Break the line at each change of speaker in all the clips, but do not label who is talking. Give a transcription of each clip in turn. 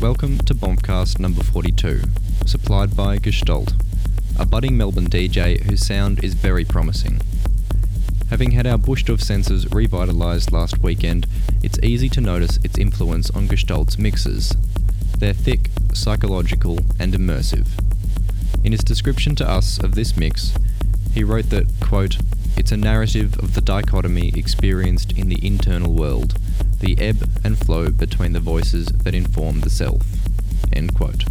Welcome to Bombcast number 42, supplied by Gestalt, a budding Melbourne DJ whose sound is very promising. Having had our Buschdorf senses revitalised last weekend, it's easy to notice its influence on Gestalt's mixes. They're thick, psychological, and immersive. In his description to us of this mix, he wrote that, quote, it's a narrative of the dichotomy experienced in the internal world, the ebb and flow between the voices that inform the self. End quote.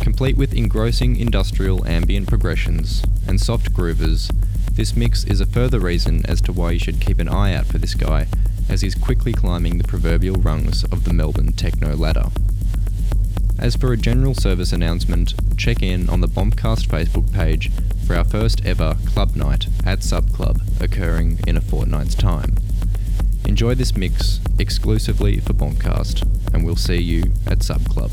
Complete with engrossing industrial ambient progressions and soft groovers, this mix is a further reason as to why you should keep an eye out for this guy, as he's quickly climbing the proverbial rungs of the Melbourne techno ladder. As for a general service announcement, check in on the Bombcast Facebook page for our first ever club night at Sub Club occurring in a fortnight's time. Enjoy this mix exclusively for Bombcast, and we'll see you at Sub Club.